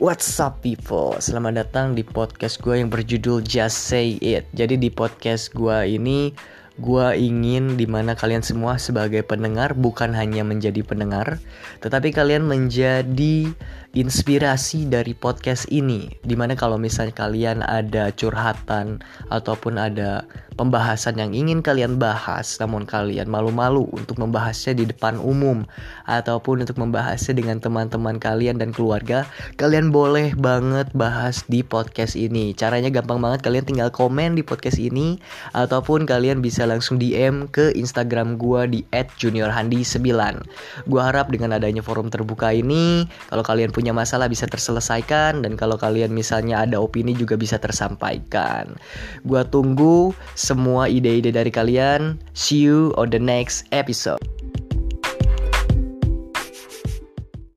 What's up people? Selamat datang di podcast gue yang berjudul Just Say It Jadi di podcast gue ini Gue ingin di mana kalian semua sebagai pendengar Bukan hanya menjadi pendengar Tetapi kalian menjadi inspirasi dari podcast ini Di mana kalau misalnya kalian ada curhatan Ataupun ada pembahasan yang ingin kalian bahas namun kalian malu-malu untuk membahasnya di depan umum ataupun untuk membahasnya dengan teman-teman kalian dan keluarga, kalian boleh banget bahas di podcast ini. Caranya gampang banget, kalian tinggal komen di podcast ini ataupun kalian bisa langsung DM ke Instagram gua di @juniorhandi9. Gua harap dengan adanya forum terbuka ini, kalau kalian punya masalah bisa terselesaikan dan kalau kalian misalnya ada opini juga bisa tersampaikan. Gua tunggu semua ide-ide dari kalian. See you on the next episode.